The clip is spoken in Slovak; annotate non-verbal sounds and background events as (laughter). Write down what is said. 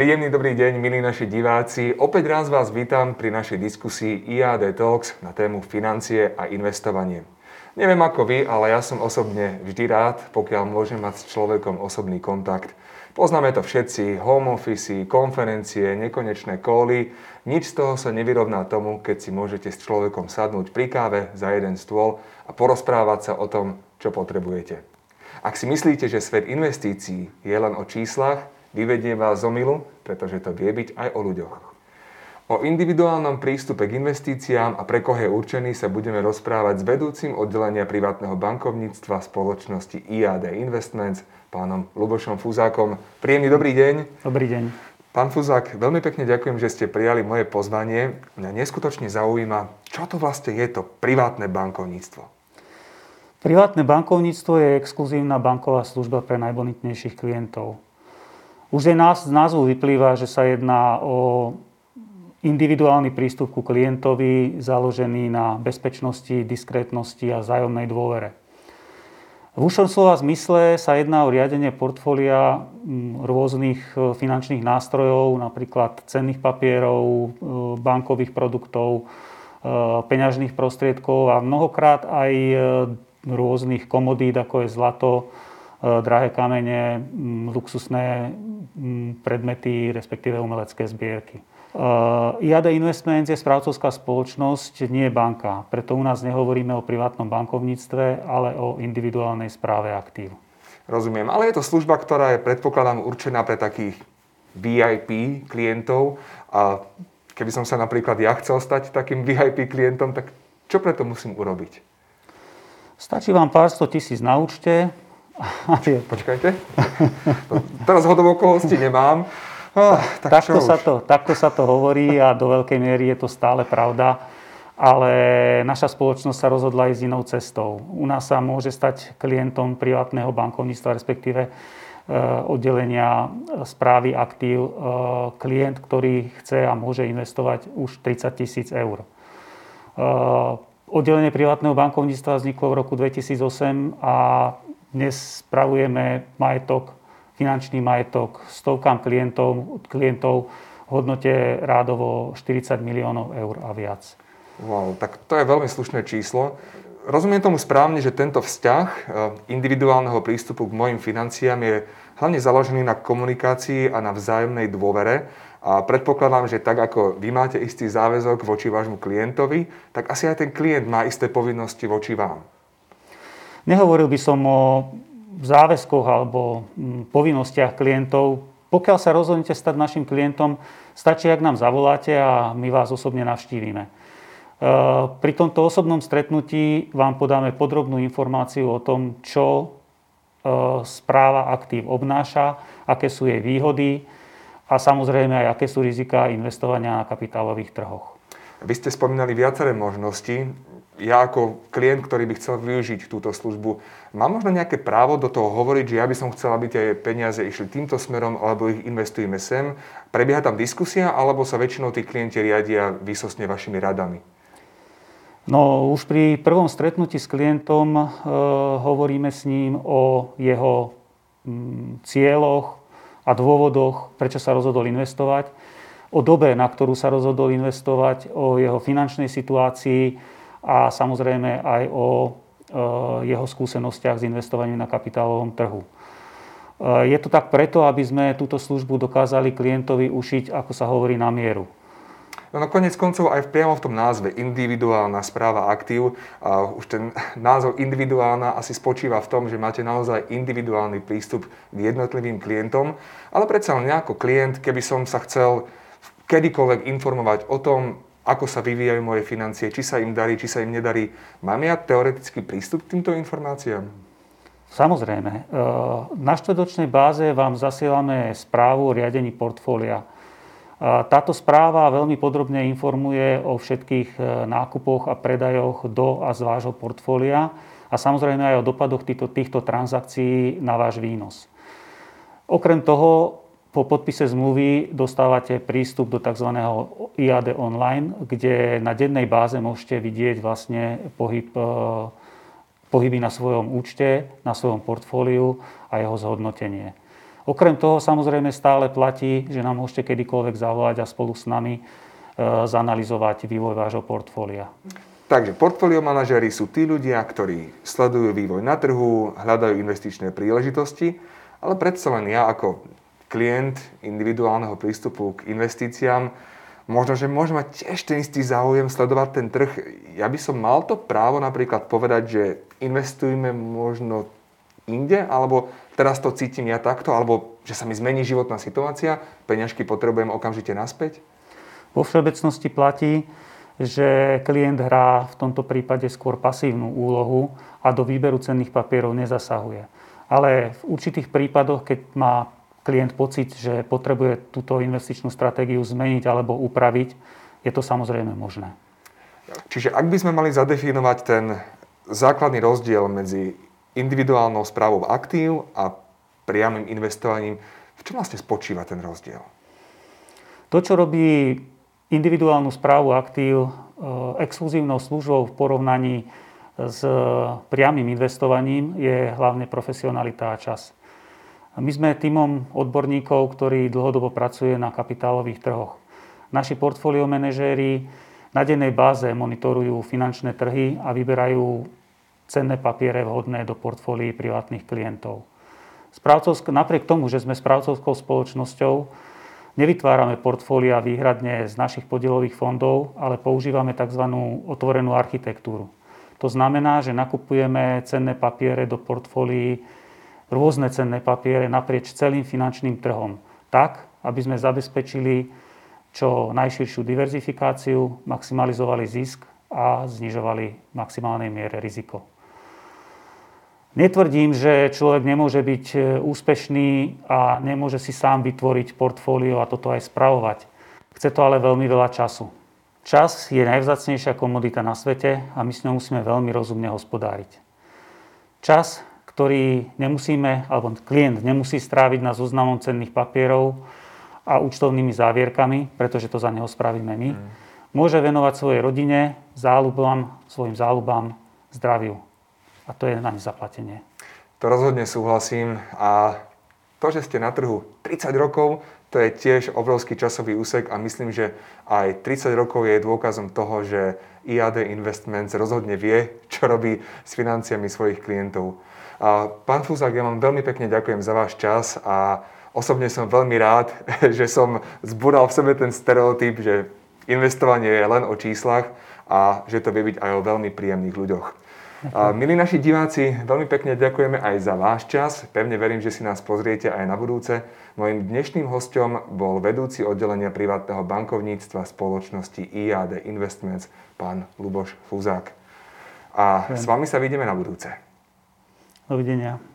Príjemný dobrý deň, milí naši diváci. Opäť raz vás vítam pri našej diskusii IAD Talks na tému financie a investovanie. Neviem ako vy, ale ja som osobne vždy rád, pokiaľ môžem mať s človekom osobný kontakt. Poznáme to všetci, home office, konferencie, nekonečné kóly. Nič z toho sa nevyrovná tomu, keď si môžete s človekom sadnúť pri káve za jeden stôl a porozprávať sa o tom, čo potrebujete. Ak si myslíte, že svet investícií je len o číslach, vyvedie vás z omilu, pretože to vie byť aj o ľuďoch. O individuálnom prístupe k investíciám a pre koho je určený sa budeme rozprávať s vedúcim oddelenia privátneho bankovníctva spoločnosti IAD Investments, pánom Lubošom Fuzákom. Príjemný dobrý deň. Dobrý deň. Pán Fuzák, veľmi pekne ďakujem, že ste prijali moje pozvanie. Mňa neskutočne zaujíma, čo to vlastne je to privátne bankovníctvo. Privátne bankovníctvo je exkluzívna banková služba pre najbonitnejších klientov. Už aj nás, z názvu vyplýva, že sa jedná o individuálny prístup ku klientovi založený na bezpečnosti, diskrétnosti a vzájomnej dôvere. V ušom slova zmysle sa jedná o riadenie portfólia rôznych e, finančných nástrojov, napríklad cenných papierov, e, bankových produktov, e, peňažných prostriedkov a mnohokrát aj rôznych komodít, ako je zlato, drahé kamene, mm, luxusné mm, predmety, respektíve umelecké zbierky. IAD Investments je správcovská spoločnosť, nie banka. Preto u nás nehovoríme o privátnom bankovníctve, ale o individuálnej správe aktív. Rozumiem, ale je to služba, ktorá je predpokladám určená pre takých VIP klientov a keby som sa napríklad ja chcel stať takým VIP klientom, tak čo preto musím urobiť? Stačí vám pár sto tisíc na účte, (laughs) Počkajte. Teraz hodov okolností nemám. Oh, tak takto, sa to, takto sa to hovorí a do veľkej miery je to stále pravda. Ale naša spoločnosť sa rozhodla ísť inou cestou. U nás sa môže stať klientom privátneho bankovníctva, respektíve e, oddelenia správy aktív e, klient, ktorý chce a môže investovať už 30 tisíc eur. E, oddelenie privátneho bankovníctva vzniklo v roku 2008 a dnes spravujeme majetok, finančný majetok stovkám klientov, klientov v hodnote rádovo 40 miliónov eur a viac. Wow, tak to je veľmi slušné číslo. Rozumiem tomu správne, že tento vzťah eh, individuálneho prístupu k mojim financiám je hlavne založený na komunikácii a na vzájomnej dôvere. A predpokladám, že tak ako vy máte istý záväzok voči vášmu klientovi, tak asi aj ten klient má isté povinnosti voči vám. Nehovoril by som o záväzkoch alebo mm, povinnostiach klientov. Pokiaľ sa rozhodnete stať našim klientom, stačí, ak nám zavoláte a my vás osobne navštívime. E, pri tomto osobnom stretnutí vám podáme podrobnú informáciu o tom, čo e, správa aktív obnáša, aké sú jej výhody a samozrejme aj aké sú rizika investovania na kapitálových trhoch. Vy ste spomínali viaceré možnosti ja ako klient, ktorý by chcel využiť túto službu, mám možno nejaké právo do toho hovoriť, že ja by som chcel, aby tie peniaze išli týmto smerom, alebo ich investujeme sem. Prebieha tam diskusia, alebo sa väčšinou tí klienti riadia výsostne vašimi radami? No už pri prvom stretnutí s klientom e, hovoríme s ním o jeho mm, cieľoch a dôvodoch, prečo sa rozhodol investovať, o dobe, na ktorú sa rozhodol investovať, o jeho finančnej situácii, a samozrejme aj o e, jeho skúsenostiach s investovaním na kapitálovom trhu. E, je to tak preto, aby sme túto službu dokázali klientovi ušiť, ako sa hovorí, na mieru. No, no konec koncov aj priamo v tom názve individuálna správa aktív, a už ten názov individuálna asi spočíva v tom, že máte naozaj individuálny prístup k jednotlivým klientom, ale predsa len ako klient, keby som sa chcel kedykoľvek informovať o tom, ako sa vyvíjajú moje financie, či sa im darí, či sa im nedarí. Mám ja teoretický prístup k týmto informáciám? Samozrejme. E, na štvrtočnej báze vám zasielame správu o riadení portfólia. E, táto správa veľmi podrobne informuje o všetkých e, nákupoch a predajoch do a z vášho portfólia a samozrejme aj o dopadoch týchto, týchto transakcií na váš výnos. Okrem toho po podpise zmluvy dostávate prístup do tzv. IAD online, kde na dennej báze môžete vidieť vlastne pohyb, e, pohyby na svojom účte, na svojom portfóliu a jeho zhodnotenie. Okrem toho samozrejme stále platí, že nám môžete kedykoľvek zavolať a spolu s nami e, zanalizovať vývoj vášho portfólia. Takže portfólio manažéri sú tí ľudia, ktorí sledujú vývoj na trhu, hľadajú investičné príležitosti, ale predsa len ja ako klient individuálneho prístupu k investíciám, možno, že môžem mať tiež ten istý záujem sledovať ten trh. Ja by som mal to právo napríklad povedať, že investujme možno inde, alebo teraz to cítim ja takto, alebo že sa mi zmení životná situácia, peňažky potrebujem okamžite naspäť? Vo všeobecnosti platí, že klient hrá v tomto prípade skôr pasívnu úlohu a do výberu cenných papierov nezasahuje. Ale v určitých prípadoch, keď má klient pocit, že potrebuje túto investičnú stratégiu zmeniť alebo upraviť, je to samozrejme možné. Čiže ak by sme mali zadefinovať ten základný rozdiel medzi individuálnou správou aktív a priamým investovaním, v čom vlastne spočíva ten rozdiel? To, čo robí individuálnu správu aktív e, exkluzívnou službou v porovnaní s priamým investovaním, je hlavne profesionalita a čas. My sme týmom odborníkov, ktorí dlhodobo pracuje na kapitálových trhoch. Naši portfólio manažéri na dennej báze monitorujú finančné trhy a vyberajú cenné papiere vhodné do portfólií privátnych klientov. Správcovsk, napriek tomu, že sme správcovskou spoločnosťou, nevytvárame portfólia výhradne z našich podielových fondov, ale používame tzv. otvorenú architektúru. To znamená, že nakupujeme cenné papiere do portfólií rôzne cenné papiere naprieč celým finančným trhom. Tak, aby sme zabezpečili čo najširšiu diverzifikáciu, maximalizovali zisk a znižovali v maximálnej miere riziko. Netvrdím, že človek nemôže byť e, úspešný a nemôže si sám vytvoriť portfólio a toto aj spravovať. Chce to ale veľmi veľa času. Čas je najvzácnejšia komodita na svete a my s ňou musíme veľmi rozumne hospodáriť. Čas ktorý nemusíme, alebo klient nemusí stráviť na zoznamom cenných papierov a účtovnými závierkami, pretože to za neho spravíme my. Mm. Môže venovať svojej rodine, záľubám, svojim záľubám, zdraviu. A to je na nezaplatenie. To rozhodne súhlasím a to, že ste na trhu 30 rokov, to je tiež obrovský časový úsek a myslím, že aj 30 rokov je dôkazom toho, že IAD Investments rozhodne vie, čo robí s financiami svojich klientov. A pán Fúzak, ja vám veľmi pekne ďakujem za váš čas a osobne som veľmi rád, (laughs) že som zbúral v sebe ten stereotyp, že investovanie je len o číslach a že to vie byť aj o veľmi príjemných ľuďoch. A milí naši diváci, veľmi pekne ďakujeme aj za váš čas. Pevne verím, že si nás pozriete aj na budúce. Mojím dnešným hostom bol vedúci oddelenia privátneho bankovníctva spoločnosti IAD Investments, pán Luboš Fúzák. A s vami sa vidíme na budúce. До.